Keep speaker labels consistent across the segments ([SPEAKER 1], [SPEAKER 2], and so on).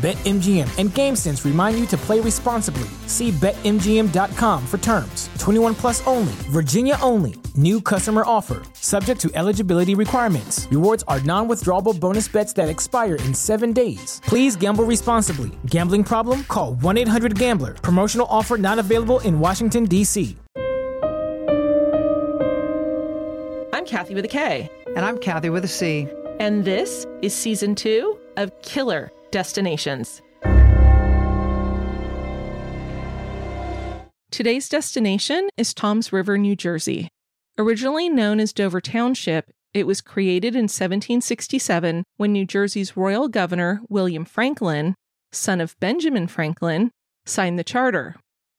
[SPEAKER 1] BetMGM and GameSense remind you to play responsibly. See BetMGM.com for terms. 21 plus only, Virginia only. New customer offer, subject to eligibility requirements. Rewards are non withdrawable bonus bets that expire in seven days. Please gamble responsibly. Gambling problem? Call 1 800 Gambler. Promotional offer not available in Washington, D.C.
[SPEAKER 2] I'm Kathy with a K.
[SPEAKER 3] And I'm Kathy with a C.
[SPEAKER 2] And this is season two of Killer Destinations. Today's destination is Toms River, New Jersey. Originally known as Dover Township, it was created in 1767 when New Jersey's royal governor, William Franklin, son of Benjamin Franklin, signed the charter.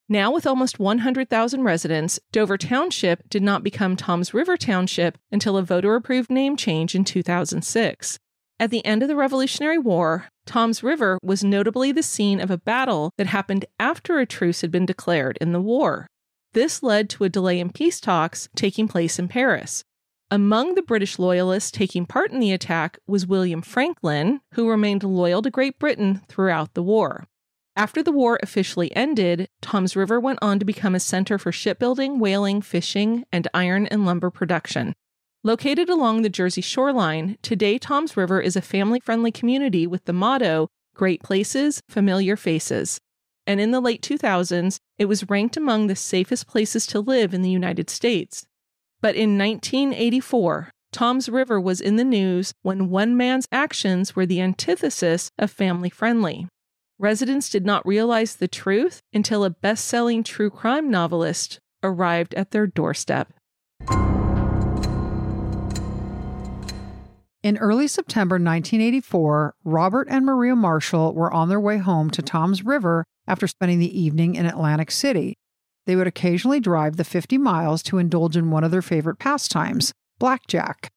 [SPEAKER 2] Now, with almost 100,000 residents, Dover Township did not become Toms River Township until a voter approved name change in 2006. At the end of the Revolutionary War, Toms River was notably the scene of a battle that happened after a truce had been declared in the war. This led to a delay in peace talks taking place in Paris. Among the British loyalists taking part in the attack was William Franklin, who remained loyal to Great Britain throughout the war. After the war officially ended, Toms River went on to become a center for shipbuilding, whaling, fishing, and iron and lumber production. Located along the Jersey shoreline, today Toms River is a family friendly community with the motto Great Places, Familiar Faces. And in the late 2000s, it was ranked among the safest places to live in the United States. But in 1984, Toms River was in the news when one man's actions were the antithesis of family friendly. Residents did not realize the truth until a best selling true crime novelist arrived at their doorstep.
[SPEAKER 3] In early September 1984, Robert and Maria Marshall were on their way home to Toms River after spending the evening in Atlantic City. They would occasionally drive the 50 miles to indulge in one of their favorite pastimes, blackjack.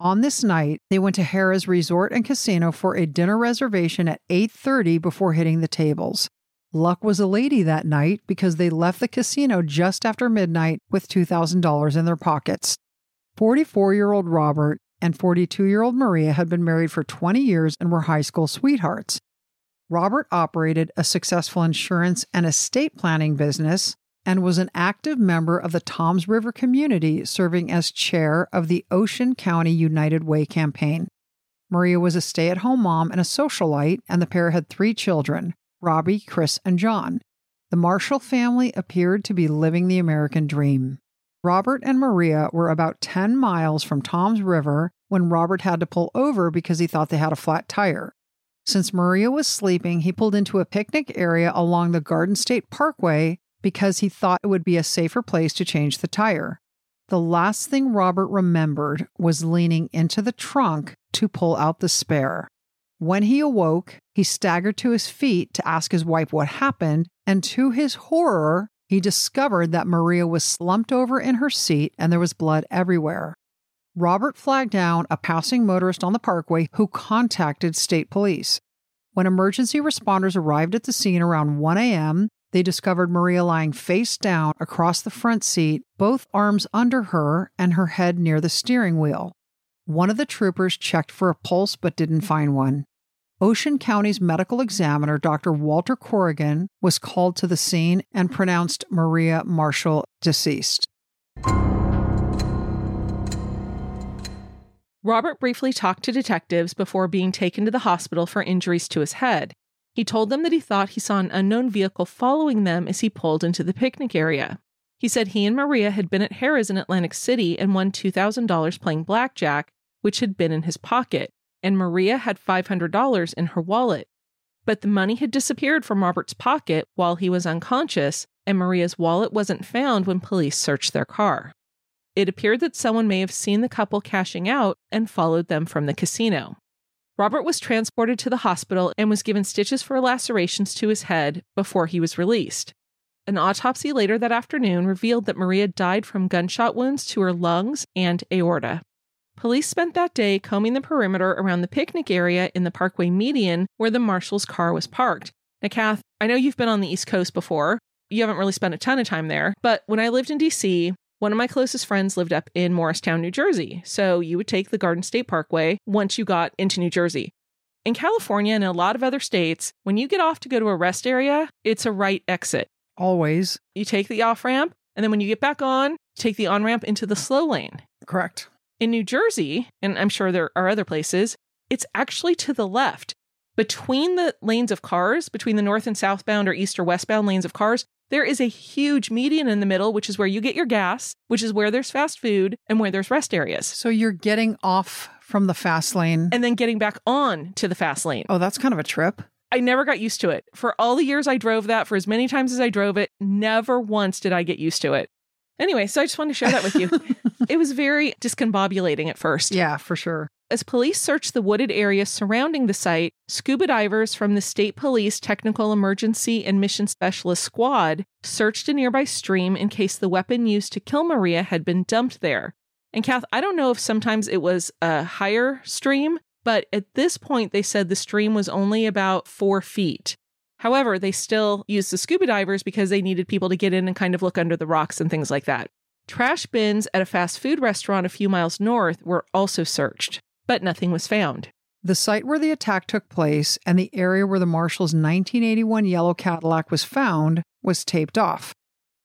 [SPEAKER 3] On this night, they went to Harrah's Resort and Casino for a dinner reservation at 8:30 before hitting the tables. Luck was a lady that night because they left the casino just after midnight with $2,000 in their pockets. 44-year-old Robert and 42 year old Maria had been married for 20 years and were high school sweethearts. Robert operated a successful insurance and estate planning business and was an active member of the Toms River community, serving as chair of the Ocean County United Way campaign. Maria was a stay at home mom and a socialite, and the pair had three children Robbie, Chris, and John. The Marshall family appeared to be living the American dream. Robert and Maria were about 10 miles from Toms River when Robert had to pull over because he thought they had a flat tire. Since Maria was sleeping, he pulled into a picnic area along the Garden State Parkway because he thought it would be a safer place to change the tire. The last thing Robert remembered was leaning into the trunk to pull out the spare. When he awoke, he staggered to his feet to ask his wife what happened, and to his horror, he discovered that Maria was slumped over in her seat and there was blood everywhere. Robert flagged down a passing motorist on the parkway who contacted state police. When emergency responders arrived at the scene around 1 a.m., they discovered Maria lying face down across the front seat, both arms under her and her head near the steering wheel. One of the troopers checked for a pulse but didn't find one. Ocean County's medical examiner, Dr. Walter Corrigan, was called to the scene and pronounced Maria Marshall deceased.
[SPEAKER 2] Robert briefly talked to detectives before being taken to the hospital for injuries to his head. He told them that he thought he saw an unknown vehicle following them as he pulled into the picnic area. He said he and Maria had been at Harrah's in Atlantic City and won $2,000 playing blackjack, which had been in his pocket and Maria had $500 in her wallet. But the money had disappeared from Robert's pocket while he was unconscious, and Maria's wallet wasn't found when police searched their car. It appeared that someone may have seen the couple cashing out and followed them from the casino. Robert was transported to the hospital and was given stitches for lacerations to his head before he was released. An autopsy later that afternoon revealed that Maria died from gunshot wounds to her lungs and aorta. Police spent that day combing the perimeter around the picnic area in the Parkway median where the Marshall's car was parked. Now, Kath, I know you've been on the East Coast before. You haven't really spent a ton of time there, but when I lived in DC, one of my closest friends lived up in Morristown, New Jersey. So you would take the Garden State Parkway once you got into New Jersey. In California and a lot of other states, when you get off to go to a rest area, it's a right exit.
[SPEAKER 3] Always.
[SPEAKER 2] You take the off ramp, and then when you get back on, take the on ramp into the slow lane.
[SPEAKER 3] Correct.
[SPEAKER 2] In New Jersey, and I'm sure there are other places, it's actually to the left. Between the lanes of cars, between the north and southbound or east or westbound lanes of cars, there is a huge median in the middle, which is where you get your gas, which is where there's fast food and where there's rest areas.
[SPEAKER 3] So you're getting off from the fast lane.
[SPEAKER 2] And then getting back on to the fast lane.
[SPEAKER 3] oh, that's kind of a trip.
[SPEAKER 2] I never got used to it. For all the years I drove that, for as many times as I drove it, never once did I get used to it. Anyway, so I just wanted to share that with you. it was very discombobulating at first.
[SPEAKER 3] Yeah, for sure.
[SPEAKER 2] As police searched the wooded area surrounding the site, scuba divers from the State Police Technical Emergency and Mission Specialist Squad searched a nearby stream in case the weapon used to kill Maria had been dumped there. And Kath, I don't know if sometimes it was a higher stream, but at this point they said the stream was only about four feet. However, they still used the scuba divers because they needed people to get in and kind of look under the rocks and things like that. Trash bins at a fast food restaurant a few miles north were also searched but nothing was found.
[SPEAKER 3] The site where the attack took place and the area where the Marshall's 1981 yellow Cadillac was found was taped off.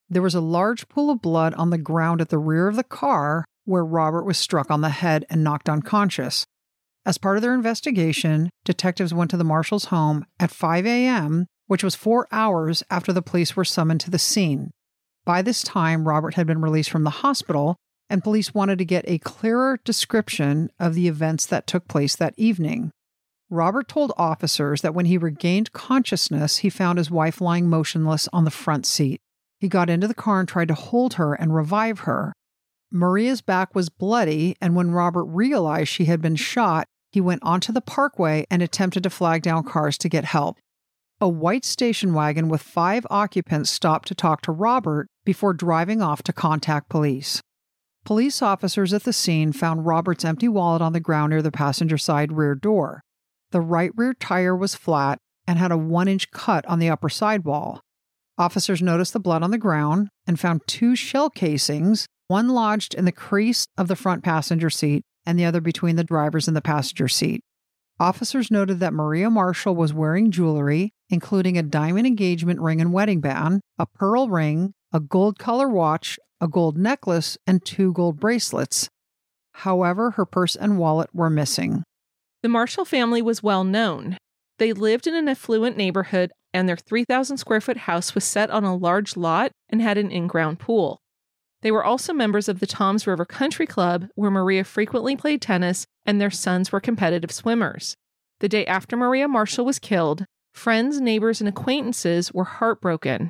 [SPEAKER 3] There was a large pool of blood on the ground at the rear of the car where Robert was struck on the head and knocked unconscious. As part of their investigation, detectives went to the Marshall's home at 5 a.m., which was four hours after the police were summoned to the scene. By this time, Robert had been released from the hospital and police wanted to get a clearer description of the events that took place that evening. Robert told officers that when he regained consciousness, he found his wife lying motionless on the front seat. He got into the car and tried to hold her and revive her. Maria's back was bloody, and when Robert realized she had been shot, he went onto the parkway and attempted to flag down cars to get help. A white station wagon with five occupants stopped to talk to Robert before driving off to contact police. Police officers at the scene found Robert's empty wallet on the ground near the passenger side rear door. The right rear tire was flat and had a one inch cut on the upper sidewall. Officers noticed the blood on the ground and found two shell casings, one lodged in the crease of the front passenger seat and the other between the driver's and the passenger seat. Officers noted that Maria Marshall was wearing jewelry, including a diamond engagement ring and wedding band, a pearl ring, a gold color watch, a gold necklace, and two gold bracelets. However, her purse and wallet were missing.
[SPEAKER 2] The Marshall family was well known. They lived in an affluent neighborhood, and their 3,000 square foot house was set on a large lot and had an in ground pool. They were also members of the Toms River Country Club, where Maria frequently played tennis and their sons were competitive swimmers. The day after Maria Marshall was killed, friends, neighbors, and acquaintances were heartbroken.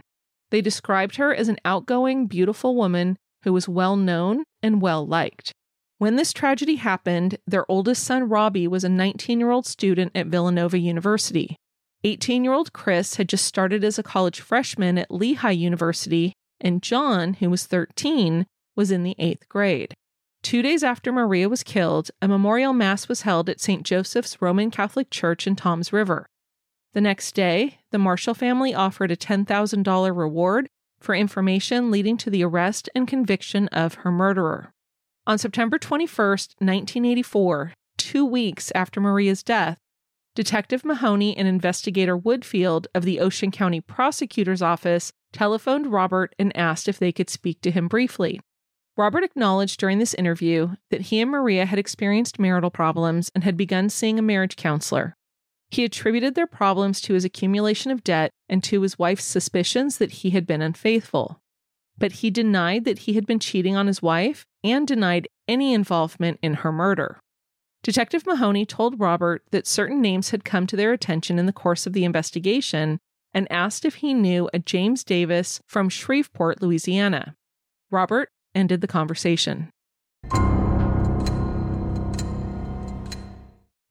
[SPEAKER 2] They described her as an outgoing, beautiful woman who was well known and well liked. When this tragedy happened, their oldest son, Robbie, was a 19 year old student at Villanova University. 18 year old Chris had just started as a college freshman at Lehigh University, and John, who was 13, was in the eighth grade. Two days after Maria was killed, a memorial mass was held at St. Joseph's Roman Catholic Church in Toms River. The next day, the Marshall family offered a $10,000 reward for information leading to the arrest and conviction of her murderer. On September 21, 1984, two weeks after Maria's death, Detective Mahoney and investigator Woodfield of the Ocean County Prosecutor's Office telephoned Robert and asked if they could speak to him briefly. Robert acknowledged during this interview that he and Maria had experienced marital problems and had begun seeing a marriage counselor. He attributed their problems to his accumulation of debt and to his wife's suspicions that he had been unfaithful. But he denied that he had been cheating on his wife and denied any involvement in her murder. Detective Mahoney told Robert that certain names had come to their attention in the course of the investigation and asked if he knew a James Davis from Shreveport, Louisiana. Robert ended the conversation.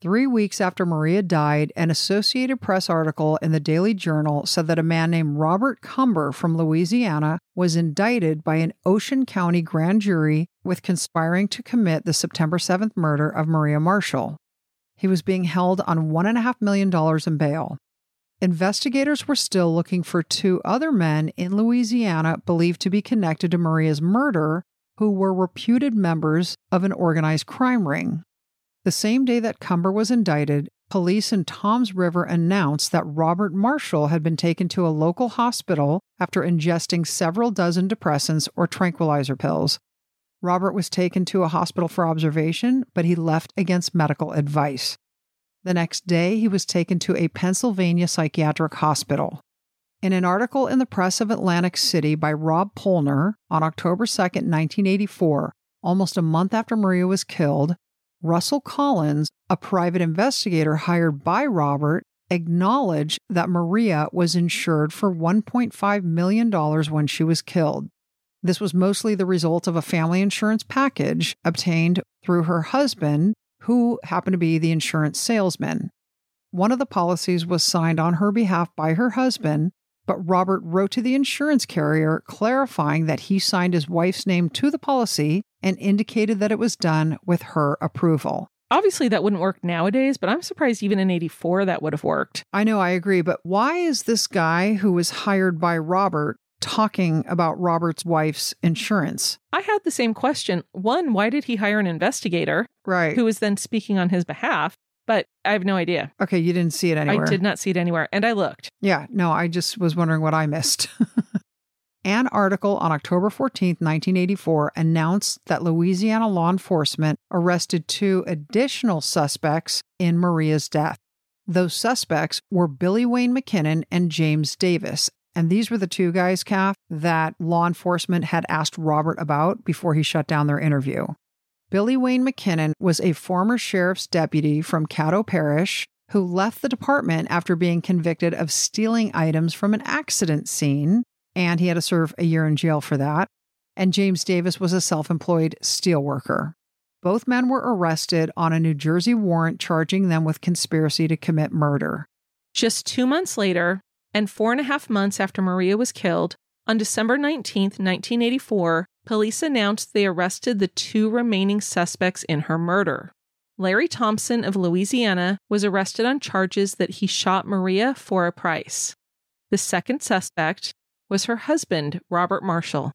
[SPEAKER 3] Three weeks after Maria died, an Associated Press article in the Daily Journal said that a man named Robert Cumber from Louisiana was indicted by an Ocean County grand jury with conspiring to commit the September 7th murder of Maria Marshall. He was being held on $1.5 million in bail. Investigators were still looking for two other men in Louisiana believed to be connected to Maria's murder, who were reputed members of an organized crime ring. The same day that Cumber was indicted, police in Toms River announced that Robert Marshall had been taken to a local hospital after ingesting several dozen depressants or tranquilizer pills. Robert was taken to a hospital for observation, but he left against medical advice. The next day, he was taken to a Pennsylvania psychiatric hospital. In an article in the press of Atlantic City by Rob Polner on October 2, 1984, almost a month after Maria was killed, Russell Collins, a private investigator hired by Robert, acknowledged that Maria was insured for $1.5 million when she was killed. This was mostly the result of a family insurance package obtained through her husband, who happened to be the insurance salesman. One of the policies was signed on her behalf by her husband, but Robert wrote to the insurance carrier clarifying that he signed his wife's name to the policy and indicated that it was done with her approval.
[SPEAKER 2] Obviously, that wouldn't work nowadays, but I'm surprised even in 84 that would have worked.
[SPEAKER 3] I know, I agree, but why is this guy who was hired by Robert talking about Robert's wife's insurance?
[SPEAKER 2] I had the same question. One, why did he hire an investigator
[SPEAKER 3] Right.
[SPEAKER 2] who was then speaking on his behalf? But I have no idea.
[SPEAKER 3] okay, you didn't see it anywhere.
[SPEAKER 2] I did not see it anywhere. And I looked.
[SPEAKER 3] Yeah, no, I just was wondering what I missed. An article on October 14, 1984, announced that Louisiana law enforcement arrested two additional suspects in Maria's death. Those suspects were Billy Wayne McKinnon and James Davis. And these were the two guys, Kath, that law enforcement had asked Robert about before he shut down their interview. Billy Wayne McKinnon was a former sheriff's deputy from Caddo Parish who left the department after being convicted of stealing items from an accident scene, and he had to serve a year in jail for that. And James Davis was a self employed steelworker. Both men were arrested on a New Jersey warrant charging them with conspiracy to commit murder.
[SPEAKER 2] Just two months later, and four and a half months after Maria was killed, on December 19th, 1984, police announced they arrested the two remaining suspects in her murder. Larry Thompson of Louisiana was arrested on charges that he shot Maria for a price. The second suspect was her husband, Robert Marshall,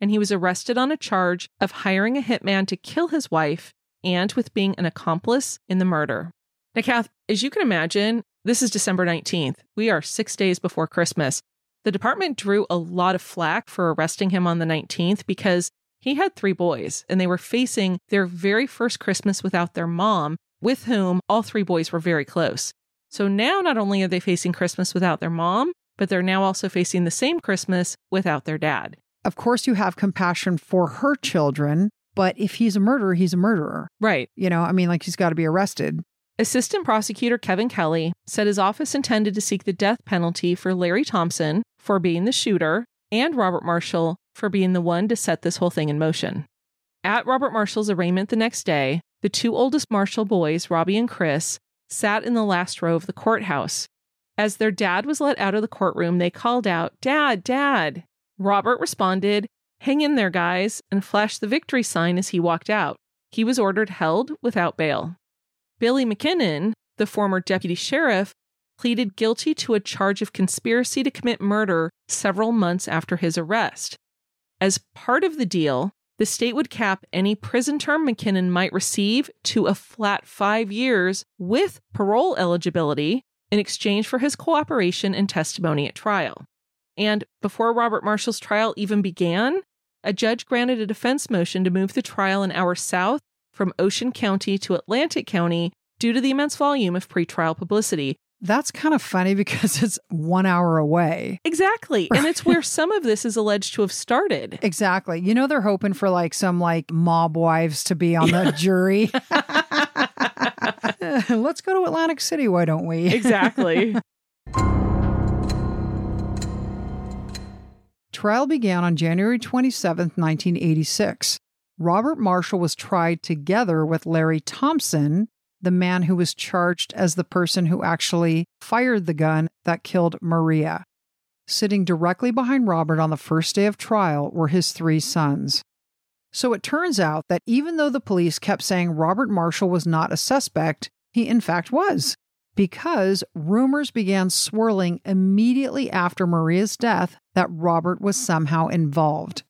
[SPEAKER 2] and he was arrested on a charge of hiring a hitman to kill his wife and with being an accomplice in the murder. Now, Kath, as you can imagine, this is December 19th. We are six days before Christmas. The department drew a lot of flack for arresting him on the 19th because he had three boys and they were facing their very first Christmas without their mom, with whom all three boys were very close. So now not only are they facing Christmas without their mom, but they're now also facing the same Christmas without their dad.
[SPEAKER 3] Of course, you have compassion for her children, but if he's a murderer, he's a murderer.
[SPEAKER 2] Right.
[SPEAKER 3] You know, I mean, like he's got to be arrested.
[SPEAKER 2] Assistant prosecutor Kevin Kelly said his office intended to seek the death penalty for Larry Thompson for being the shooter and Robert Marshall for being the one to set this whole thing in motion. At Robert Marshall's arraignment the next day, the two oldest Marshall boys, Robbie and Chris, sat in the last row of the courthouse. As their dad was let out of the courtroom, they called out, Dad, Dad. Robert responded, Hang in there, guys, and flashed the victory sign as he walked out. He was ordered held without bail. Billy McKinnon, the former deputy sheriff, pleaded guilty to a charge of conspiracy to commit murder several months after his arrest. As part of the deal, the state would cap any prison term McKinnon might receive to a flat five years with parole eligibility in exchange for his cooperation and testimony at trial. And before Robert Marshall's trial even began, a judge granted a defense motion to move the trial an hour south from Ocean County to Atlantic County due to the immense volume of pretrial publicity.
[SPEAKER 3] That's kind of funny because it's one hour away.
[SPEAKER 2] Exactly. And it's where some of this is alleged to have started.
[SPEAKER 3] Exactly. You know, they're hoping for like some like mob wives to be on the jury. Let's go to Atlantic City, why don't we?
[SPEAKER 2] Exactly.
[SPEAKER 3] Trial began on January 27, 1986. Robert Marshall was tried together with Larry Thompson, the man who was charged as the person who actually fired the gun that killed Maria. Sitting directly behind Robert on the first day of trial were his three sons. So it turns out that even though the police kept saying Robert Marshall was not a suspect, he in fact was, because rumors began swirling immediately after Maria's death that Robert was somehow involved.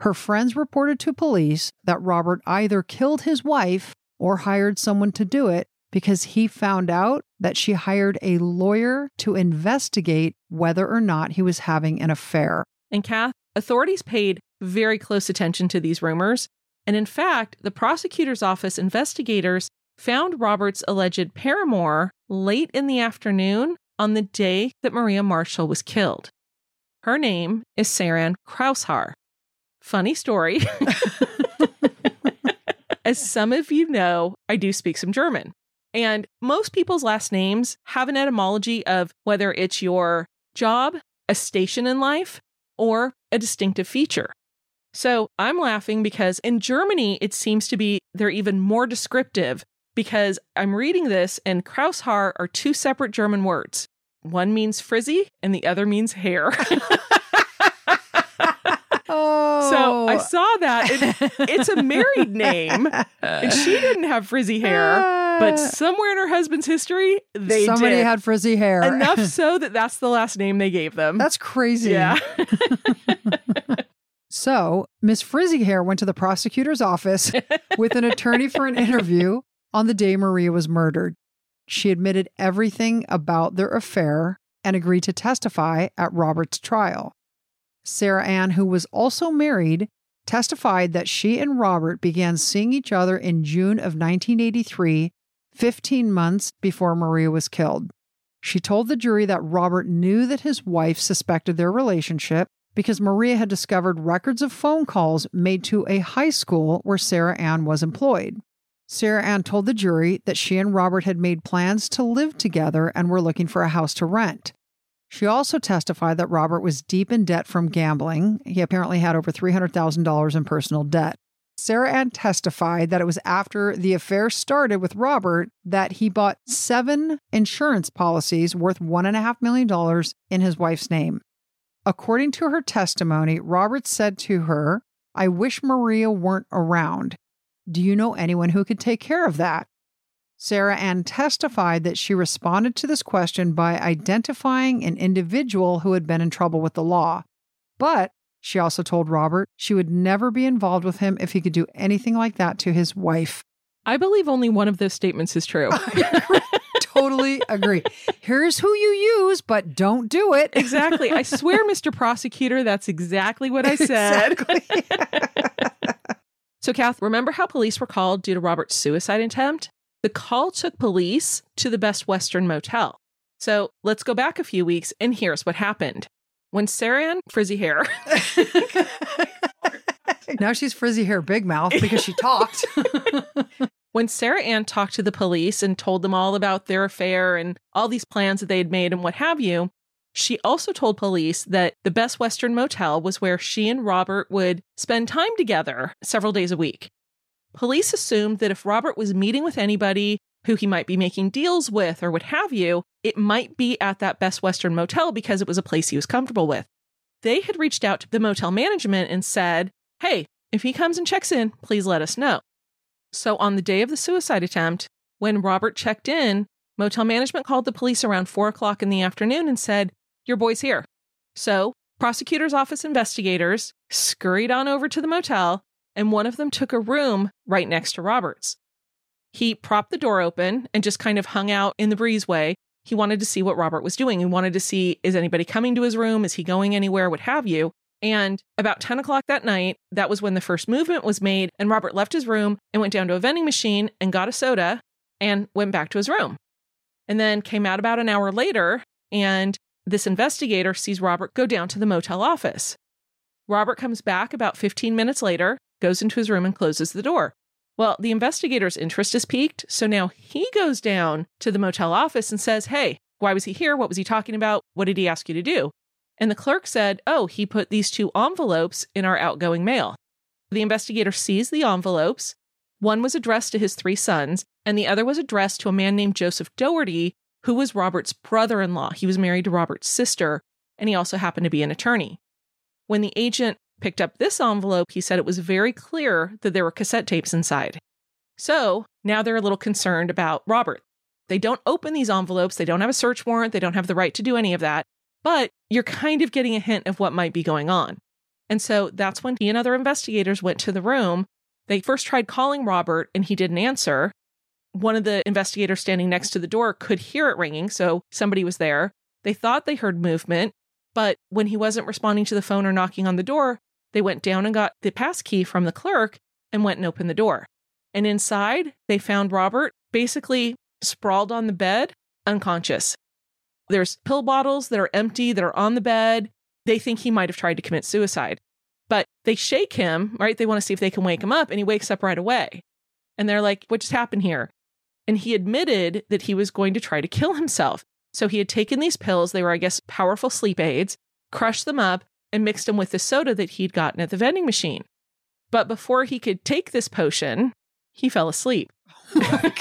[SPEAKER 3] Her friends reported to police that Robert either killed his wife or hired someone to do it because he found out that she hired a lawyer to investigate whether or not he was having an affair.
[SPEAKER 2] And Kath, authorities paid very close attention to these rumors. And in fact, the prosecutor's office investigators found Robert's alleged paramour late in the afternoon on the day that Maria Marshall was killed. Her name is Sarann Kraushaar. Funny story. As some of you know, I do speak some German. And most people's last names have an etymology of whether it's your job, a station in life, or a distinctive feature. So I'm laughing because in Germany, it seems to be they're even more descriptive because I'm reading this and Kraushaar are two separate German words. One means frizzy and the other means hair.
[SPEAKER 3] Oh.
[SPEAKER 2] I saw that. It, it's a married name, and she didn't have frizzy hair, but uh. somewhere in her husband's history, they
[SPEAKER 3] Somebody
[SPEAKER 2] did.
[SPEAKER 3] had frizzy hair.
[SPEAKER 2] Enough so that that's the last name they gave them.
[SPEAKER 3] That's crazy.
[SPEAKER 2] yeah.
[SPEAKER 3] So, Miss Frizzy Hair went to the prosecutor's office with an attorney for an interview on the day Maria was murdered. She admitted everything about their affair and agreed to testify at Robert's trial. Sarah Ann, who was also married, testified that she and Robert began seeing each other in June of 1983, 15 months before Maria was killed. She told the jury that Robert knew that his wife suspected their relationship because Maria had discovered records of phone calls made to a high school where Sarah Ann was employed. Sarah Ann told the jury that she and Robert had made plans to live together and were looking for a house to rent. She also testified that Robert was deep in debt from gambling. He apparently had over $300,000 in personal debt. Sarah Ann testified that it was after the affair started with Robert that he bought seven insurance policies worth $1.5 million in his wife's name. According to her testimony, Robert said to her, I wish Maria weren't around. Do you know anyone who could take care of that? Sarah Ann testified that she responded to this question by identifying an individual who had been in trouble with the law. But she also told Robert she would never be involved with him if he could do anything like that to his wife.
[SPEAKER 2] I believe only one of those statements is true.
[SPEAKER 3] totally agree. Here's who you use, but don't do it.
[SPEAKER 2] exactly. I swear, Mr. Prosecutor, that's exactly what I said.
[SPEAKER 3] Exactly.
[SPEAKER 2] So, Kath, remember how police were called due to Robert's suicide attempt? The call took police to the Best Western Motel. So, let's go back a few weeks, and here's what happened. When Sarah Ann Frizzy Hair,
[SPEAKER 3] now she's frizzy hair, big mouth because she talked.
[SPEAKER 2] when Sarah Ann talked to the police and told them all about their affair and all these plans that they had made and what have you, she also told police that the Best Western Motel was where she and Robert would spend time together several days a week. Police assumed that if Robert was meeting with anybody who he might be making deals with or what have you, it might be at that Best Western Motel because it was a place he was comfortable with. They had reached out to the motel management and said, Hey, if he comes and checks in, please let us know. So on the day of the suicide attempt, when Robert checked in, motel management called the police around four o'clock in the afternoon and said, Your boy's here. So prosecutor's office investigators scurried on over to the motel, and one of them took a room right next to Robert's. He propped the door open and just kind of hung out in the breezeway. He wanted to see what Robert was doing. He wanted to see is anybody coming to his room? Is he going anywhere? What have you. And about 10 o'clock that night, that was when the first movement was made. And Robert left his room and went down to a vending machine and got a soda and went back to his room. And then came out about an hour later, and this investigator sees Robert go down to the motel office. Robert comes back about 15 minutes later, goes into his room, and closes the door. Well, the investigator's interest is piqued, so now he goes down to the motel office and says, Hey, why was he here? What was he talking about? What did he ask you to do? And the clerk said, Oh, he put these two envelopes in our outgoing mail. The investigator sees the envelopes. One was addressed to his three sons, and the other was addressed to a man named Joseph Doherty, who was Robert's brother in law. He was married to Robert's sister, and he also happened to be an attorney. When the agent picked up this envelope, he said it was very clear that there were cassette tapes inside. So now they're a little concerned about Robert. They don't open these envelopes, they don't have a search warrant, they don't have the right to do any of that, but you're kind of getting a hint of what might be going on. And so that's when he and other investigators went to the room. They first tried calling Robert and he didn't answer. One of the investigators standing next to the door could hear it ringing, so somebody was there. They thought they heard movement, but when he wasn't responding to the phone or knocking on the door, they went down and got the pass key from the clerk and went and opened the door. And inside, they found Robert basically sprawled on the bed, unconscious. There's pill bottles that are empty that are on the bed. They think he might have tried to commit suicide. But they shake him, right? They want to see if they can wake him up, and he wakes up right away. And they're like, What just happened here? And he admitted that he was going to try to kill himself. So he had taken these pills, they were, I guess, powerful sleep aids, crushed them up, and mixed them with the soda that he'd gotten at the vending machine. But before he could take this potion, he fell asleep.
[SPEAKER 3] Oh my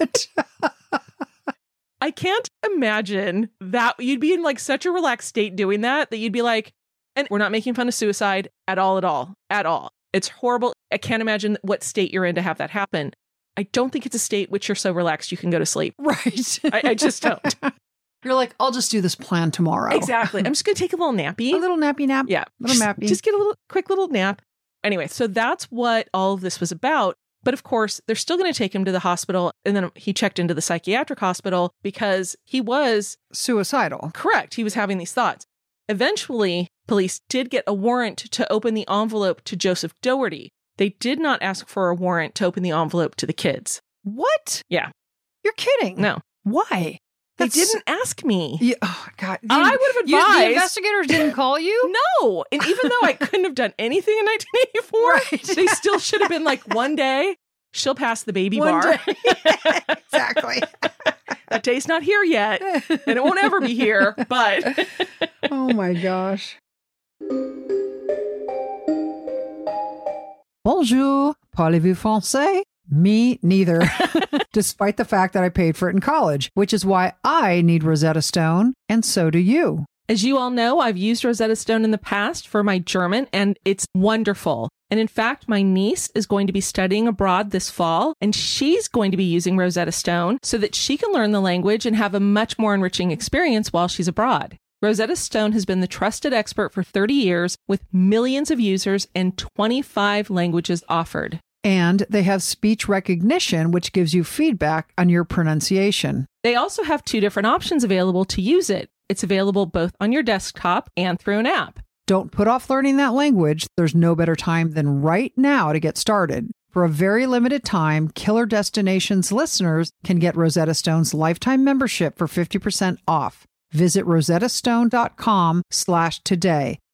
[SPEAKER 3] God.
[SPEAKER 2] I can't imagine that you'd be in like such a relaxed state doing that that you'd be like, and we're not making fun of suicide at all, at all, at all. It's horrible. I can't imagine what state you're in to have that happen. I don't think it's a state which you're so relaxed you can go to sleep.
[SPEAKER 3] right.
[SPEAKER 2] I, I just don't.
[SPEAKER 3] You're like, I'll just do this plan tomorrow.
[SPEAKER 2] exactly. I'm just going to take a little nappy.
[SPEAKER 3] A little nappy nap.
[SPEAKER 2] Yeah.
[SPEAKER 3] Little
[SPEAKER 2] just,
[SPEAKER 3] nappy.
[SPEAKER 2] Just get a little quick little nap. Anyway, so that's what all of this was about. But of course, they're still going to take him to the hospital. And then he checked into the psychiatric hospital because he was
[SPEAKER 3] Suicidal.
[SPEAKER 2] correct. He was having these thoughts. Eventually, police did get a warrant to open the envelope to Joseph Doherty. They did not ask for a warrant to open the envelope to the kids.
[SPEAKER 3] What?
[SPEAKER 2] Yeah.
[SPEAKER 3] You're kidding.
[SPEAKER 2] No,
[SPEAKER 3] Why?
[SPEAKER 2] They
[SPEAKER 3] That's-
[SPEAKER 2] didn't ask me.
[SPEAKER 3] Yeah, oh, God.
[SPEAKER 2] I would have
[SPEAKER 3] You-
[SPEAKER 2] advised.
[SPEAKER 3] the investigators didn't call you?
[SPEAKER 2] No. And even though I couldn't have done anything in 1984,
[SPEAKER 3] Right.
[SPEAKER 2] they still should have been like, one day she'll pass the baby
[SPEAKER 3] One
[SPEAKER 2] bar.
[SPEAKER 3] day. exactly.
[SPEAKER 2] that day's not here yet, and it won't ever be here. But
[SPEAKER 3] oh my gosh. Bonjour. Parlez-vous français? Me neither. Despite the fact that I paid for it in college, which is why I need Rosetta Stone, and so do you.
[SPEAKER 2] as you all know, I've used Rosetta Stone in the past for my German, and it's wonderful. And in fact, my niece is going to be studying abroad this fall, and she's going to be using Rosetta Stone so that she can learn the language and have a much more enriching experience while she's abroad. Rosetta Stone has been the trusted expert for 30 years with millions of users and 25 languages offered.
[SPEAKER 3] And they have speech recognition, which gives you feedback on your pronunciation.
[SPEAKER 2] They also have two different options available to use it. It's available both on your desktop and through an app.
[SPEAKER 3] Don't put off learning that language. There's no better time than right now to get started. For a very limited time, Killer Destinations listeners can get Rosetta Stone's lifetime membership for 50% off. Visit rosettastone.com slash today.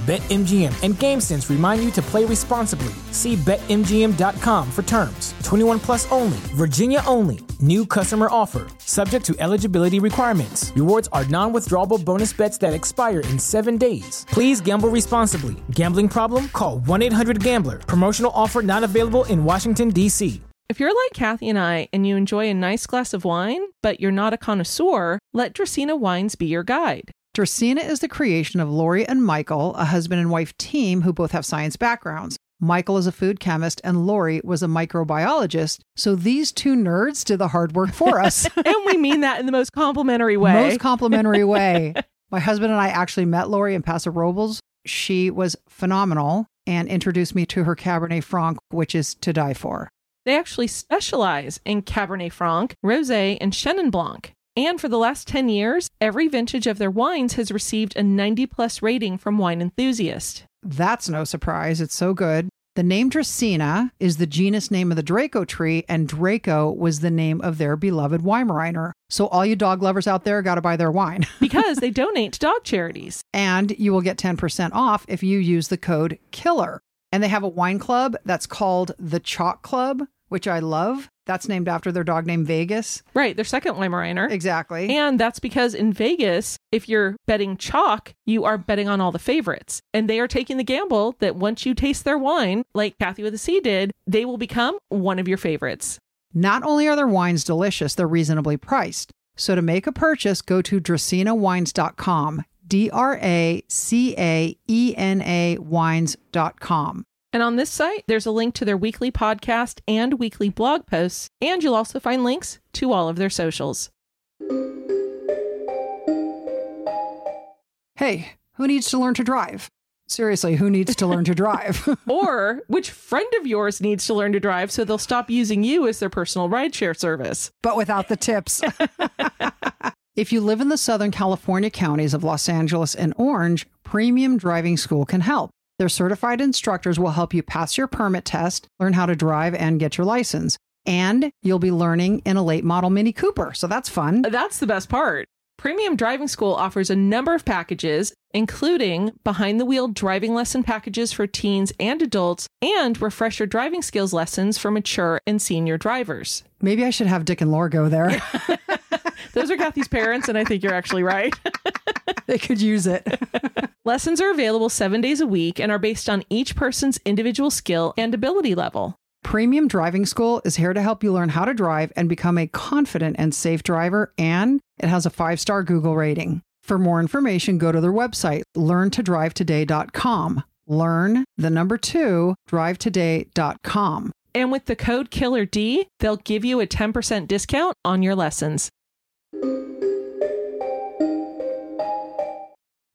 [SPEAKER 1] BetMGM and GameSense remind you to play responsibly. See BetMGM.com for terms. 21 plus only, Virginia only. New customer offer. Subject to eligibility requirements. Rewards are non withdrawable bonus bets that expire in seven days. Please gamble responsibly. Gambling problem? Call 1 800 Gambler. Promotional offer not available in Washington, D.C.
[SPEAKER 2] If you're like Kathy and I and you enjoy a nice glass of wine, but you're not a connoisseur, let Dracaena Wines be your guide.
[SPEAKER 3] Dracaena is the creation of Lori and Michael, a husband and wife team who both have science backgrounds. Michael is a food chemist, and Lori was a microbiologist. So these two nerds did the hard work for us.
[SPEAKER 2] and we mean that in the most complimentary way.
[SPEAKER 3] Most complimentary way. My husband and I actually met Lori in Paso Robles. She was phenomenal and introduced me to her Cabernet Franc, which is to die for.
[SPEAKER 2] They actually specialize in Cabernet Franc, Rosé, and Chenin Blanc. And for the last 10 years, every vintage of their wines has received a 90 plus rating from Wine enthusiasts.
[SPEAKER 3] That's no surprise. It's so good. The name Dracaena is the genus name of the Draco tree, and Draco was the name of their beloved Weimaraner. So, all you dog lovers out there got to buy their wine.
[SPEAKER 2] because they donate to dog charities.
[SPEAKER 3] And you will get 10% off if you use the code KILLER. And they have a wine club that's called the Chalk Club, which I love. That's named after their dog named Vegas.
[SPEAKER 2] Right, their second Weimaraner.
[SPEAKER 3] Exactly.
[SPEAKER 2] And that's because in Vegas, if you're betting chalk, you are betting on all the favorites. And they are taking the gamble that once you taste their wine, like Kathy with a C did, they will become one of your favorites.
[SPEAKER 3] Not only are their wines delicious, they're reasonably priced. So to make a purchase, go to dracaenawines.com. D R A C A E N A wines.com.
[SPEAKER 2] And on this site, there's a link to their weekly podcast and weekly blog posts, and you'll also find links to all of their socials.
[SPEAKER 3] Hey, who needs to learn to drive? Seriously, who needs to learn to drive?
[SPEAKER 2] or which friend of yours needs to learn to drive so they'll stop using you as their personal rideshare service?
[SPEAKER 3] But without the tips. if you live in the Southern California counties of Los Angeles and Orange, Premium Driving School can help. Their certified instructors will help you pass your permit test, learn how to drive, and get your license. And you'll be learning in a late model Mini Cooper. So that's fun.
[SPEAKER 2] That's the best part. Premium Driving School offers a number of packages, including behind the wheel driving lesson packages for teens and adults, and refresher driving skills lessons for mature and senior drivers.
[SPEAKER 3] Maybe I should have Dick and Laura go there.
[SPEAKER 2] Those are Kathy's parents, and I think you're actually right.
[SPEAKER 3] they could use it.
[SPEAKER 2] Lessons are available seven days a week and are based on each person's individual skill and ability level.
[SPEAKER 3] Premium Driving School is here to help you learn how to drive and become a confident and safe driver, and it has a five star Google rating. For more information, go to their website, learntodrivetoday.com. Learn the number two, drivetoday.com.
[SPEAKER 2] And with the code KILLERD, they'll give you a 10% discount on your lessons.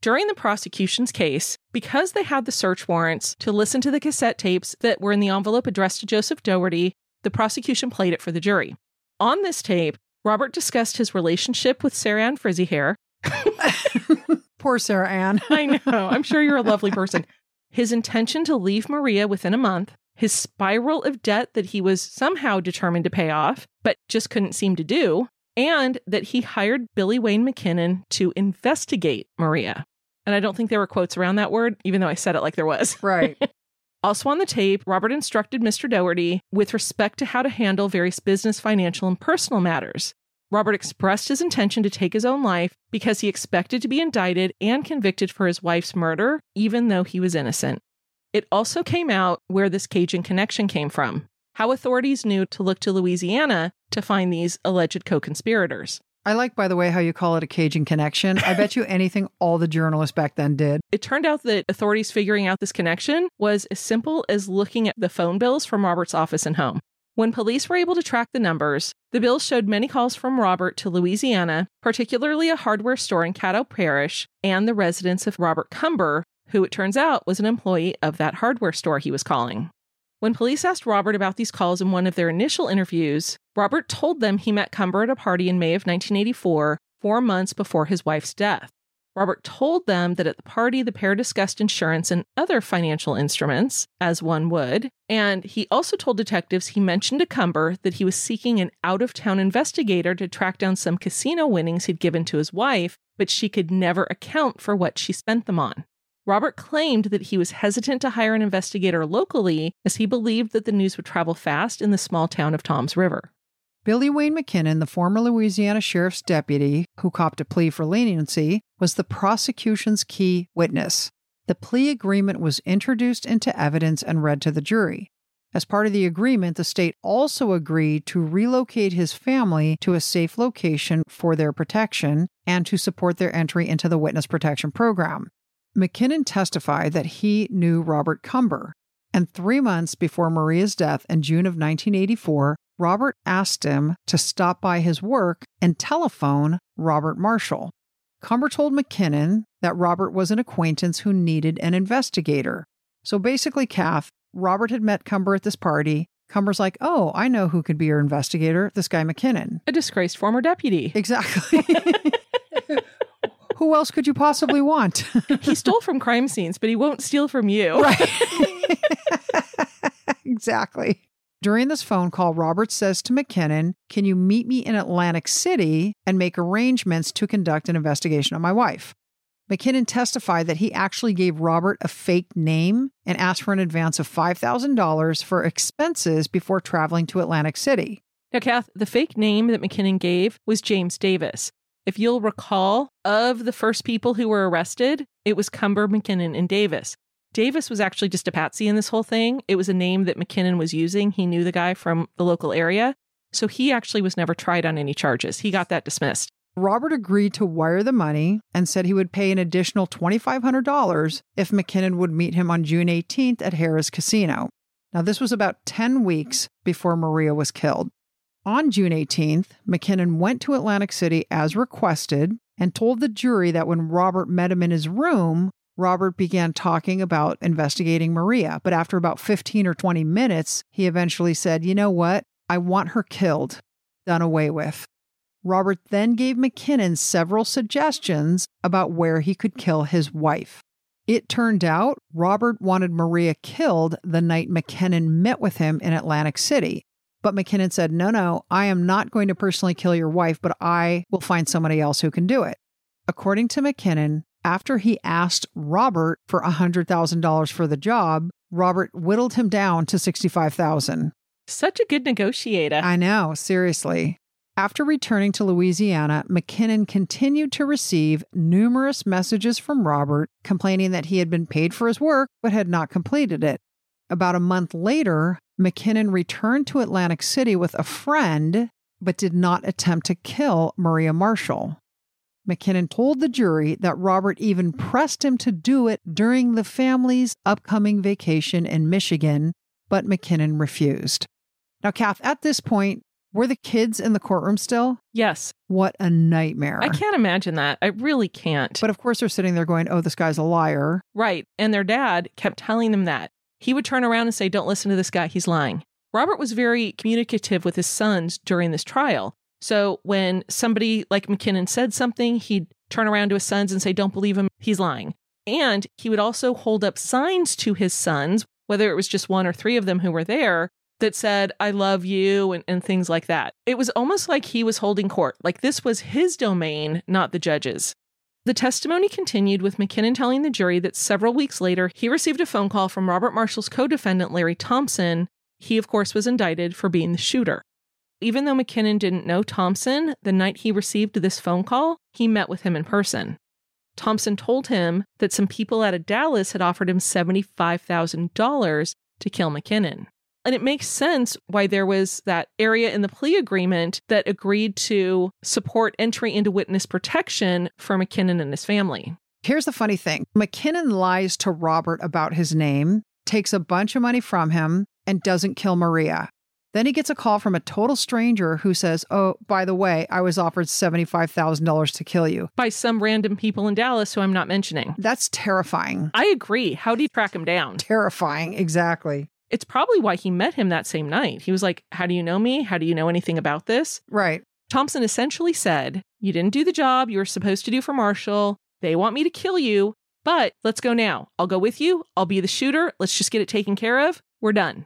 [SPEAKER 2] During the prosecution's case, because they had the search warrants to listen to the cassette tapes that were in the envelope addressed to Joseph Doherty, the prosecution played it for the jury. On this tape, Robert discussed his relationship with Sarah Ann Frizzy Hair.
[SPEAKER 3] Poor Sarah Ann.
[SPEAKER 2] I know. I'm sure you're a lovely person. His intention to leave Maria within a month, his spiral of debt that he was somehow determined to pay off, but just couldn't seem to do, and that he hired Billy Wayne McKinnon to investigate Maria. And I don't think there were quotes around that word, even though I said it like there was.
[SPEAKER 3] Right.
[SPEAKER 2] also on the tape, Robert instructed Mr. Doherty with respect to how to handle various business, financial, and personal matters. Robert expressed his intention to take his own life because he expected to be indicted and convicted for his wife's murder, even though he was innocent. It also came out where this Cajun connection came from, how authorities knew to look to Louisiana to find these alleged co conspirators.
[SPEAKER 3] I like, by the way, how you call it a Cajun connection. I bet you anything all the journalists back then did.
[SPEAKER 2] It turned out that authorities figuring out this connection was as simple as looking at the phone bills from Robert's office and home. When police were able to track the numbers, the bills showed many calls from Robert to Louisiana, particularly a hardware store in Caddo Parish, and the residence of Robert Cumber, who it turns out was an employee of that hardware store he was calling. When police asked Robert about these calls in one of their initial interviews, Robert told them he met Cumber at a party in May of 1984, four months before his wife's death. Robert told them that at the party, the pair discussed insurance and other financial instruments, as one would. And he also told detectives he mentioned to Cumber that he was seeking an out of town investigator to track down some casino winnings he'd given to his wife, but she could never account for what she spent them on. Robert claimed that he was hesitant to hire an investigator locally as he believed that the news would travel fast in the small town of Toms River.
[SPEAKER 3] Billy Wayne McKinnon, the former Louisiana sheriff's deputy who copped a plea for leniency, was the prosecution's key witness. The plea agreement was introduced into evidence and read to the jury. As part of the agreement, the state also agreed to relocate his family to a safe location for their protection and to support their entry into the witness protection program. McKinnon testified that he knew Robert Cumber, And three months before Maria's death in June of 1984, Robert asked him to stop by his work and telephone Robert Marshall. Cumber told McKinnon that Robert was an acquaintance who needed an investigator. So basically, Kath, Robert had met Cumber at this party. Cumber's like, oh, I know who could be your investigator, this guy McKinnon.
[SPEAKER 2] A disgraced former deputy.
[SPEAKER 3] Exactly. who else could you possibly want?
[SPEAKER 2] he stole from crime scenes, but he won't steal from you.
[SPEAKER 3] Right. exactly. During this phone call, Robert says to McKinnon, Can you meet me in Atlantic City and make arrangements to conduct an investigation on my wife? McKinnon testified that he actually gave Robert a fake name and asked for an advance of $5,000 for expenses before traveling to Atlantic City.
[SPEAKER 2] Now, Kath, the fake name that McKinnon gave was James Davis. If you'll recall, of the first people who were arrested, it was Cumber, McKinnon, and Davis. Davis was actually just a patsy in this whole thing. It was a name that McKinnon was using. He knew the guy from the local area. So he actually was never tried on any charges. He got that dismissed.
[SPEAKER 3] Robert agreed to wire the money and said he would pay an additional $2,500 if McKinnon would meet him on June 18th at Harrah's Casino. Now, this was about 10 weeks before Maria was killed. On June 18th, McKinnon went to Atlantic City as requested and told the jury that when Robert met him in his room, Robert began talking about investigating Maria. But after about 15 or 20 minutes, he eventually said, You know what? I want her killed, done away with. Robert then gave McKinnon several suggestions about where he could kill his wife. It turned out Robert wanted Maria killed the night McKinnon met with him in Atlantic City. But McKinnon said, No, no, I am not going to personally kill your wife, but I will find somebody else who can do it. According to McKinnon, after he asked Robert for $100,000 for the job, Robert whittled him down to 65,000.
[SPEAKER 2] Such a good negotiator.
[SPEAKER 3] I know, seriously. After returning to Louisiana, McKinnon continued to receive numerous messages from Robert complaining that he had been paid for his work but had not completed it. About a month later, McKinnon returned to Atlantic City with a friend but did not attempt to kill Maria Marshall. McKinnon told the jury that Robert even pressed him to do it during the family's upcoming vacation in Michigan, but McKinnon refused. Now, Kath, at this point, were the kids in the courtroom still?
[SPEAKER 2] Yes.
[SPEAKER 3] What a nightmare.
[SPEAKER 2] I can't imagine that. I really can't.
[SPEAKER 3] But of course, they're sitting there going, oh, this guy's a liar.
[SPEAKER 2] Right. And their dad kept telling them that. He would turn around and say, don't listen to this guy. He's lying. Robert was very communicative with his sons during this trial. So when somebody like McKinnon said something, he'd turn around to his sons and say, don't believe him. He's lying. And he would also hold up signs to his sons, whether it was just one or three of them who were there, that said, I love you, and, and things like that. It was almost like he was holding court, like this was his domain, not the judge's. The testimony continued with McKinnon telling the jury that several weeks later, he received a phone call from Robert Marshall's co defendant, Larry Thompson. He, of course, was indicted for being the shooter. Even though McKinnon didn't know Thompson, the night he received this phone call, he met with him in person. Thompson told him that some people out of Dallas had offered him $75,000 to kill McKinnon. And it makes sense why there was that area in the plea agreement that agreed to support entry into witness protection for McKinnon and his family.
[SPEAKER 3] Here's the funny thing McKinnon lies to Robert about his name, takes a bunch of money from him, and doesn't kill Maria. Then he gets a call from a total stranger who says, Oh, by the way, I was offered $75,000 to kill you.
[SPEAKER 2] By some random people in Dallas who I'm not mentioning.
[SPEAKER 3] That's terrifying.
[SPEAKER 2] I agree. How do you track him down?
[SPEAKER 3] Terrifying, exactly.
[SPEAKER 2] It's probably why he met him that same night. He was like, How do you know me? How do you know anything about this?
[SPEAKER 3] Right.
[SPEAKER 2] Thompson essentially said, You didn't do the job you were supposed to do for Marshall. They want me to kill you, but let's go now. I'll go with you. I'll be the shooter. Let's just get it taken care of. We're done.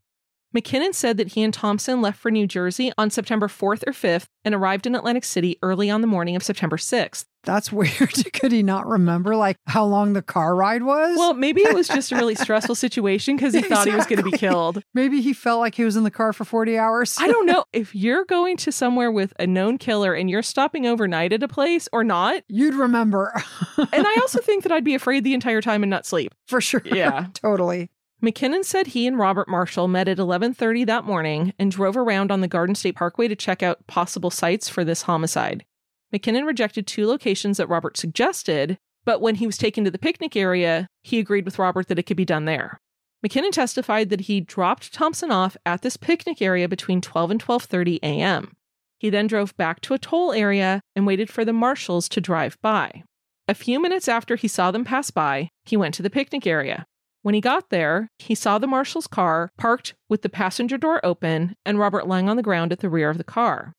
[SPEAKER 2] McKinnon said that he and Thompson left for New Jersey on September 4th or 5th and arrived in Atlantic City early on the morning of September 6th.
[SPEAKER 3] That's weird. Could he not remember like how long the car ride was?
[SPEAKER 2] Well, maybe it was just a really stressful situation because he exactly. thought he was going to be killed.
[SPEAKER 3] Maybe he felt like he was in the car for 40 hours.
[SPEAKER 2] I don't know. If you're going to somewhere with a known killer and you're stopping overnight at a place or not,
[SPEAKER 3] you'd remember.
[SPEAKER 2] and I also think that I'd be afraid the entire time and not sleep.
[SPEAKER 3] For sure.
[SPEAKER 2] Yeah.
[SPEAKER 3] totally.
[SPEAKER 2] McKinnon said he and Robert Marshall met at 11:30 that morning and drove around on the Garden State Parkway to check out possible sites for this homicide. McKinnon rejected two locations that Robert suggested, but when he was taken to the picnic area, he agreed with Robert that it could be done there. McKinnon testified that he dropped Thompson off at this picnic area between 12 and 12:30 a.m. He then drove back to a toll area and waited for the marshals to drive by. A few minutes after he saw them pass by, he went to the picnic area. When he got there, he saw the marshal's car parked with the passenger door open and Robert lying on the ground at the rear of the car.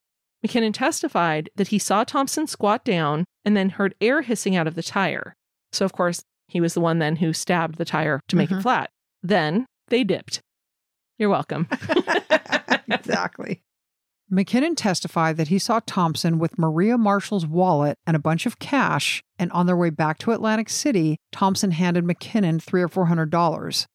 [SPEAKER 2] McKinnon testified that he saw Thompson squat down and then heard air hissing out of the tire. So, of course, he was the one then who stabbed the tire to make
[SPEAKER 3] Mhm.
[SPEAKER 2] it flat. Then they dipped. You're welcome.
[SPEAKER 3] exactly. McKinnon testified that he saw Thompson with Maria Marshall's wallet and a bunch of cash, and on their way back to Atlantic City, Thompson handed McKinnon three or four hundred dollars.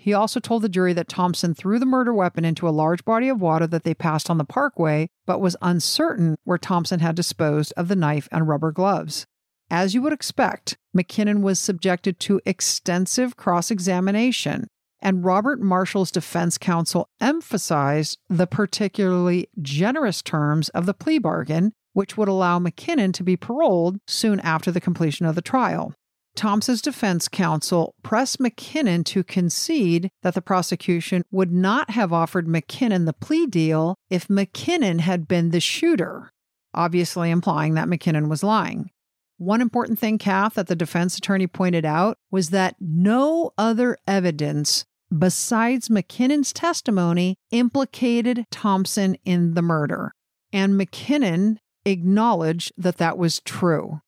[SPEAKER 3] He also told the jury that Thompson threw the murder weapon into a large body of water that they passed on the parkway, but was uncertain where Thompson had disposed of the knife and rubber gloves. As you would expect, McKinnon was subjected to extensive cross examination, and Robert Marshall's defense counsel emphasized the particularly generous terms of the plea bargain, which would allow McKinnon to be paroled soon after the completion of the trial. Thompson's defense counsel pressed McKinnon to concede that the prosecution would not have offered McKinnon the plea deal if McKinnon had been the shooter, obviously implying that McKinnon was lying. One important thing, Kath, that the defense attorney pointed out was that no other evidence besides McKinnon's testimony implicated Thompson in the murder. And McKinnon acknowledged that that was true.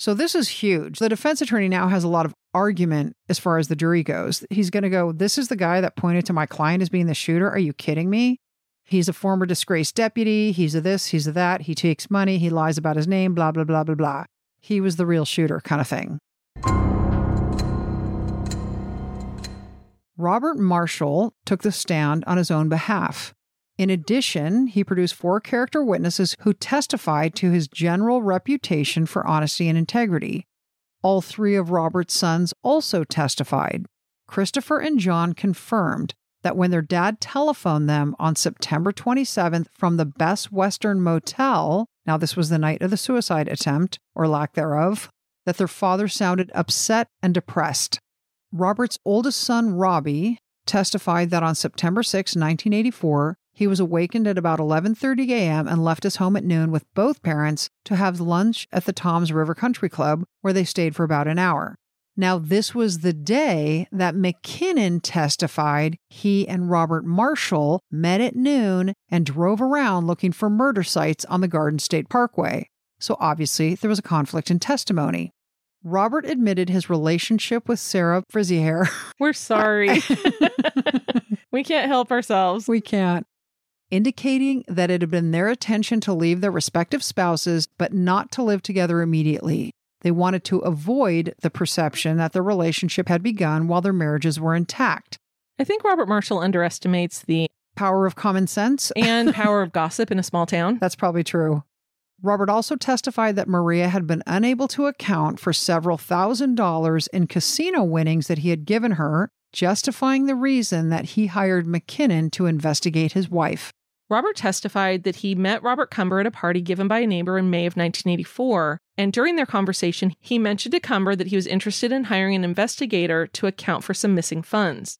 [SPEAKER 3] So this is huge. The defense attorney now has a lot of argument as far as the jury goes. He's going to go, This is the guy that pointed to my client as being the shooter. Are you kidding me? He's a former disgraced deputy. He's a this, he's a that. He takes money. He lies about his name, blah, blah, blah, blah, blah. He was the real shooter, kind of thing. Robert Marshall took the stand on his own behalf. In addition, he produced four character witnesses who testified to his general reputation for honesty and integrity. All three of Robert's sons also testified. Christopher and John confirmed that when their dad telephoned them on September 27th from the Best Western Motel, now this was the night of the suicide attempt, or lack thereof, that their father sounded upset and depressed. Robert's oldest son, Robbie, testified that on September 6, 1984, he was awakened at about 11:30 a.m. and left his home at noon with both parents to have lunch at the Toms River Country Club where they stayed for about an hour. Now, this was the day that McKinnon testified he and Robert Marshall met at noon and drove around looking for murder sites on the Garden State Parkway. So obviously, there was a conflict in testimony. Robert admitted his relationship with Sarah Frizzy Hair.
[SPEAKER 2] We're sorry. we can't help ourselves.
[SPEAKER 3] we can't. Indicating that it had been their intention to leave their respective spouses, but not to live together immediately. They wanted to avoid the perception that their relationship had begun while their marriages were intact.
[SPEAKER 2] I think Robert Marshall underestimates the
[SPEAKER 3] Power of common sense?
[SPEAKER 2] and power of gossip in a small town.
[SPEAKER 3] That's probably true. Robert also testified that Maria had been unable to account for several thousand dollars in casino winnings that he had given her, justifying the reason that he hired McKinnon to investigate his wife.
[SPEAKER 2] Robert testified that he met Robert Cumber at a party given by a neighbor in May of 1984, and during their conversation, he mentioned to Cumber that he was interested in hiring an investigator to account for some missing funds.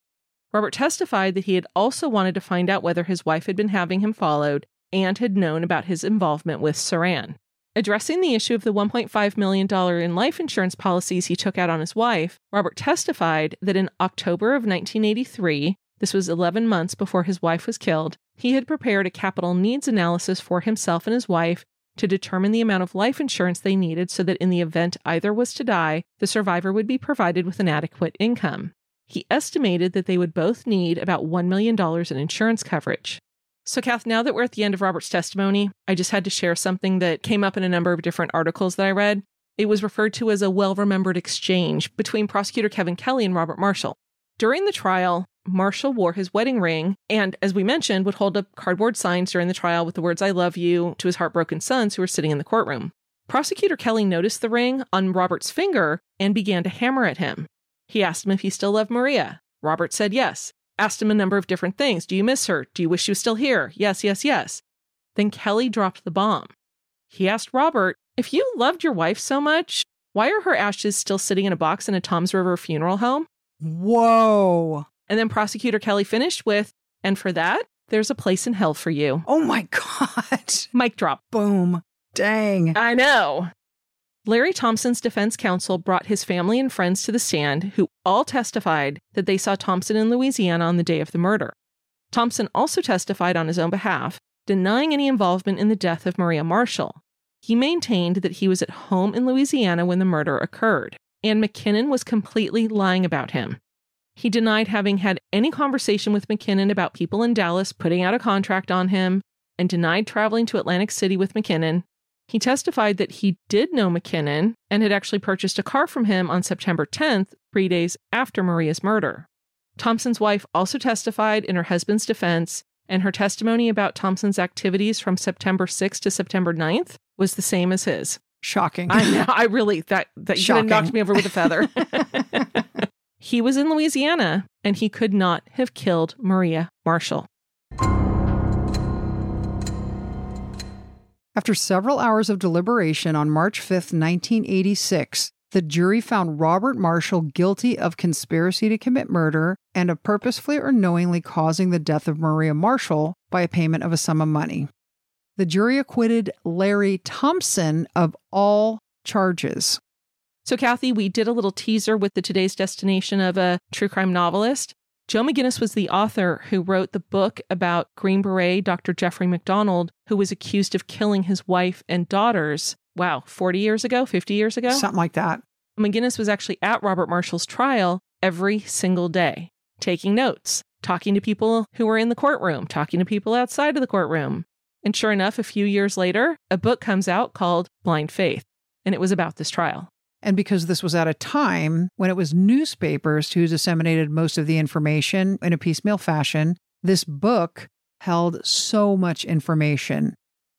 [SPEAKER 2] Robert testified that he had also wanted to find out whether his wife had been having him followed and had known about his involvement with Sarann. Addressing the issue of the $1.5 million in life insurance policies he took out on his wife, Robert testified that in October of 1983, this was 11 months before his wife was killed, he had prepared a capital needs analysis for himself and his wife to determine the amount of life insurance they needed so that in the event either was to die, the survivor would be provided with an adequate income. He estimated that they would both need about $1 million in insurance coverage. So, Kath, now that we're at the end of Robert's testimony, I just had to share something that came up in a number of different articles that I read. It was referred to as a well remembered exchange between prosecutor Kevin Kelly and Robert Marshall. During the trial, Marshall wore his wedding ring and, as we mentioned, would hold up cardboard signs during the trial with the words, I love you, to his heartbroken sons who were sitting in the courtroom. Prosecutor Kelly noticed the ring on Robert's finger and began to hammer at him. He asked him if he still loved Maria. Robert said yes. Asked him a number of different things. Do you miss her? Do you wish she was still here? Yes, yes, yes. Then Kelly dropped the bomb. He asked Robert, If you loved your wife so much, why are her ashes still sitting in a box in a Toms River funeral home?
[SPEAKER 3] Whoa.
[SPEAKER 2] And then prosecutor Kelly finished with, and for that, there's a place in hell for you.
[SPEAKER 3] Oh my God.
[SPEAKER 2] Mic drop.
[SPEAKER 3] Boom. Dang.
[SPEAKER 2] I know. Larry Thompson's defense counsel brought his family and friends to the stand, who all testified that they saw Thompson in Louisiana on the day of the murder. Thompson also testified on his own behalf, denying any involvement in the death of Maria Marshall. He maintained that he was at home in Louisiana when the murder occurred, and McKinnon was completely lying about him. He denied having had any conversation with McKinnon about people in Dallas putting out a contract on him, and denied traveling to Atlantic City with McKinnon. He testified that he did know McKinnon and had actually purchased a car from him on September 10th, three days after Maria's murder. Thompson's wife also testified in her husband's defense, and her testimony about Thompson's activities from September 6th to September 9th was the same as his.
[SPEAKER 3] Shocking.
[SPEAKER 2] I know. I really that that you knocked me over with a feather. he was in Louisiana and he could not have killed Maria Marshall.
[SPEAKER 3] After several hours of deliberation on March 5th, 1986, the jury found Robert Marshall guilty of conspiracy to commit murder and of purposefully or knowingly causing the death of Maria Marshall by a payment of a sum of money. The jury acquitted Larry Thompson of all charges.
[SPEAKER 2] So, Kathy, we did a little teaser with the today's destination of a true crime novelist. Joe McGinnis was the author who wrote the book about Green Beret Dr. Jeffrey MacDonald, who was accused of killing his wife and daughters. Wow, 40 years ago, 50 years ago?
[SPEAKER 3] Something like that.
[SPEAKER 2] McGinnis was actually at Robert Marshall's trial every single day, taking notes, talking to people who were in the courtroom, talking to people outside of the courtroom. And sure enough, a few years later, a book comes out called Blind Faith, and it was about this trial.
[SPEAKER 3] And because this was at a time when it was newspapers who disseminated most of the information in a piecemeal fashion, this book held so much information.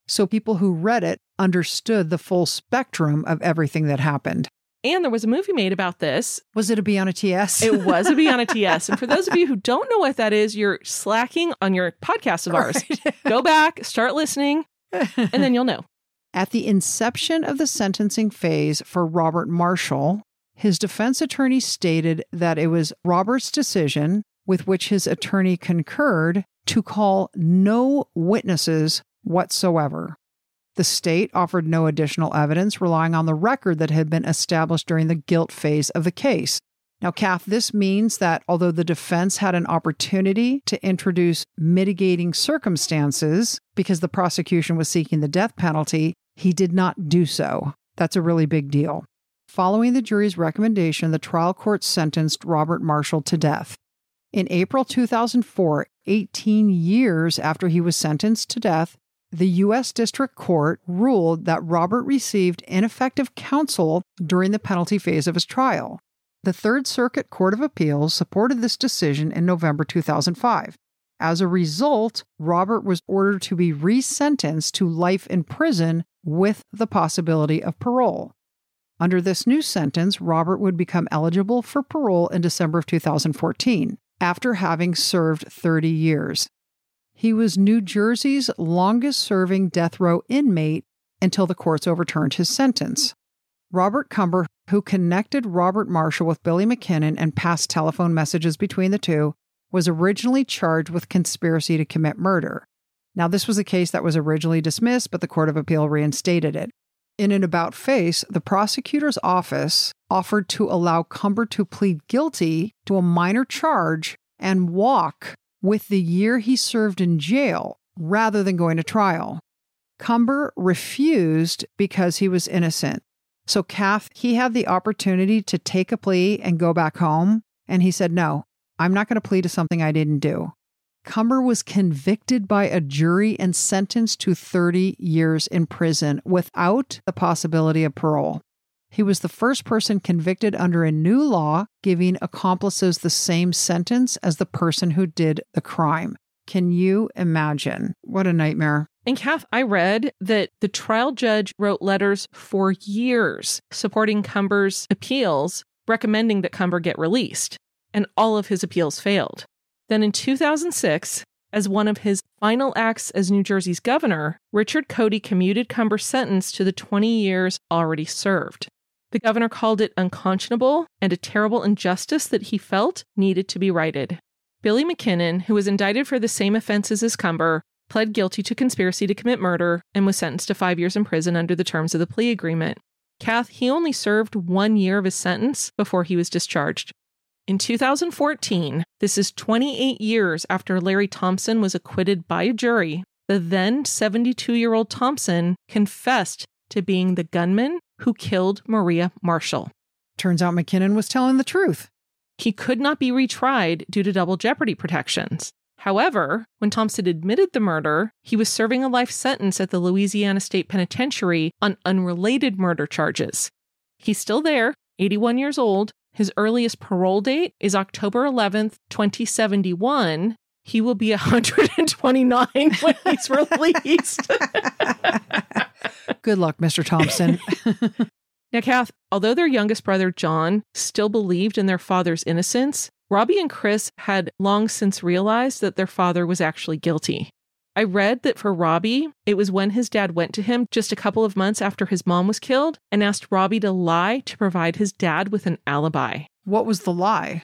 [SPEAKER 3] So people who read it understood the full spectrum of everything that happened.
[SPEAKER 2] And there was a movie made about this.
[SPEAKER 3] Was it a B on a TS?
[SPEAKER 2] It was a B on a TS. And for those of you who don't know what that is, you're slacking on your podcast of ours. Go back, start listening, and then you'll know.
[SPEAKER 3] At the inception of the sentencing phase for Robert Marshall, his defense attorney stated that it was Robert's decision, with which his attorney concurred, to call no witnesses whatsoever. The state offered no additional evidence, relying on the record that had been established during the guilt phase of the case. Now, Kath, this means that although the defense had an opportunity to introduce mitigating circumstances because the prosecution was seeking the death penalty, he did not do so. That's a really big deal. Following the jury's recommendation, the trial court sentenced Robert Marshall to death. In April 2004, 18 years after he was sentenced to death, the U.S. District Court ruled that Robert received ineffective counsel during the penalty phase of his trial. The Third Circuit Court of Appeals supported this decision in November 2005. As a result, Robert was ordered to be resentenced to life in prison with the possibility of parole. Under this new sentence, Robert would become eligible for parole in December of 2014 after having served 30 years. He was New Jersey's longest serving death row inmate until the courts overturned his sentence. Robert Cumber, who connected Robert Marshall with Billy McKinnon and passed telephone messages between the two, was originally charged with conspiracy to commit murder. Now, this was a case that was originally dismissed, but the Court of Appeal reinstated it. In an about face, the prosecutor's office offered to allow Cumber to plead guilty to a minor charge and walk with the year he served in jail rather than going to trial. Cumber refused because he was innocent. So, Kath, he had the opportunity to take a plea and go back home. And he said, No, I'm not going to plead to something I didn't do. Cumber was convicted by a jury and sentenced to 30 years in prison without the possibility of parole. He was the first person convicted under a new law giving accomplices the same sentence as the person who did the crime. Can you imagine? What a nightmare.
[SPEAKER 2] And Kath, I read that the trial judge wrote letters for years supporting Cumber's appeals, recommending that Cumber get released, and all of his appeals failed. Then in 2006, as one of his final acts as New Jersey's governor, Richard Codey commuted Cumber's sentence to the 20 years already served. The governor called it unconscionable and a terrible injustice that he felt needed to be righted. Billy McKinnon, who was indicted for the same offenses as Cumber, pled guilty to conspiracy to commit murder and was sentenced to five years in prison under the terms of the plea agreement. Kath, he only served one year of his sentence before he was discharged. In 2014, this is 28 years after Larry Thompson was acquitted by a jury, the then 72 year old Thompson confessed to being the gunman who killed Maria Marshall.
[SPEAKER 3] Turns out McKinnon was telling the truth.
[SPEAKER 2] He could not be retried due to double jeopardy protections. However, when Thompson admitted the murder, he was serving a life sentence at the Louisiana State Penitentiary on unrelated murder charges. He's still there, 81 years old. His earliest parole date is October 11th, 2071. He will be 129 when he's released.
[SPEAKER 3] Good luck, Mr. Thompson.
[SPEAKER 2] now, Kath, although their youngest brother, John, still believed in their father's innocence, Robbie and Chris had long since realized that their father was actually guilty. I read that for Robbie, it was when his dad went to him just a couple of months after his mom was killed and asked Robbie to lie to provide his dad with an alibi.
[SPEAKER 3] what was the lie?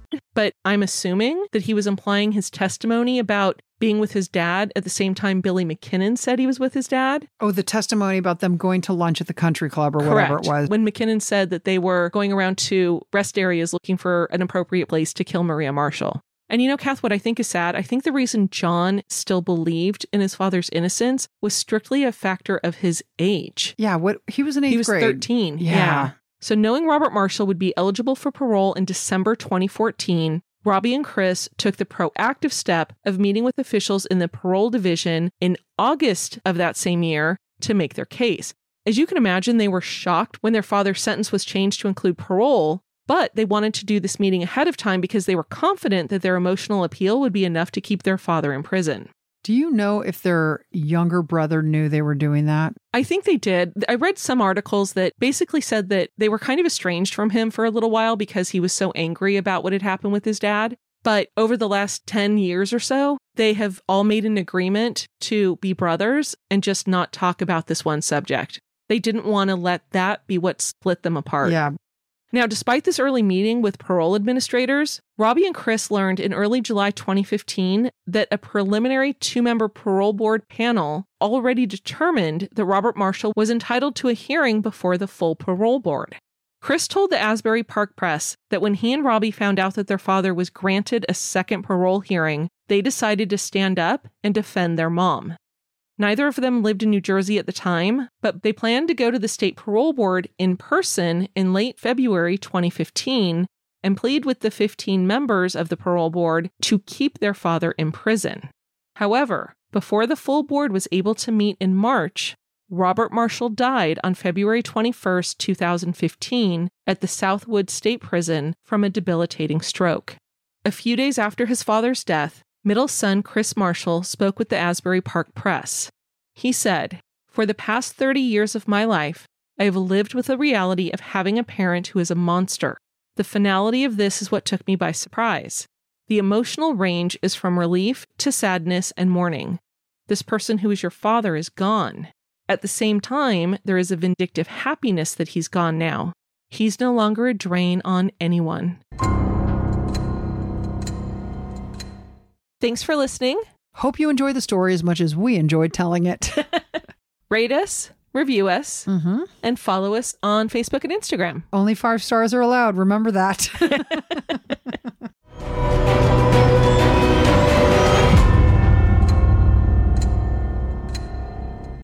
[SPEAKER 2] but I'm assuming that he was implying his testimony about being with his dad at the same time Billy McKinnon said he was with his dad.
[SPEAKER 3] Oh, the testimony about them going to lunch at the country club or whatever it was.
[SPEAKER 2] When McKinnon said that they were going around to rest areas looking for an appropriate place to kill Maria Marshall. And you know, Kath, what I think is sad, I think the reason John still believed in his father's innocence was strictly a factor of his age.
[SPEAKER 3] yeah, what he was in eighth
[SPEAKER 2] he was
[SPEAKER 3] grade.
[SPEAKER 2] 13.
[SPEAKER 3] Yeah.
[SPEAKER 2] So knowing Robert Marshall would be eligible for parole in December 2014, Robbie and Chris took the proactive step of meeting with officials in the parole division in August of that same year to make their case. As you can imagine, they were shocked when their father's sentence was changed to include parole, but they wanted to do this meeting ahead of time because they were confident that their emotional appeal would be enough to keep their father in prison.
[SPEAKER 3] Do you know if their younger brother knew they were doing that?
[SPEAKER 2] I think they did. I read some articles that basically said that they were kind of estranged from him for a little while because he was so angry about what had happened with his dad. But over the last 10 years or so, they have all made an agreement to be brothers and just not talk about this one subject. They didn't want to let that be what split them apart.
[SPEAKER 3] Yeah.
[SPEAKER 2] Now, despite this early meeting with parole administrators, Robbie and Chris learned in early July 2015 that a preliminary two member parole board panel already determined that Robert Marshall was entitled to a hearing before the full parole board. Chris told the Asbury Park Press that when he and Robbie found out that their father was granted a second parole hearing, they decided to stand up and defend their mom. Neither of them lived in New Jersey at the time, but they planned to go to the state parole board in person in late February 2015 and plead with the 15 members of the parole board to keep their father in prison. However, before the full board was able to meet in March, Robert Marshall died on February 21, 2015, at the Southwood State Prison from a debilitating stroke. A few days after his father's death, middle son Chris Marshall spoke with the Asbury Park Press. He said, For the past 30 years of my life, I have lived with the reality of having a parent who is a monster. The finality of this is what took me by surprise. The emotional range is from relief to sadness and mourning. This person who is your father is gone. At the same time, there is a vindictive happiness that he's gone now. He's no longer a drain on anyone. Thanks for listening.
[SPEAKER 3] Hope you enjoy the story as much as we enjoyed telling it.
[SPEAKER 2] Rate us, review us,
[SPEAKER 3] mm-hmm.
[SPEAKER 2] and follow us on Facebook and Instagram.
[SPEAKER 3] Only five stars are allowed. Remember that.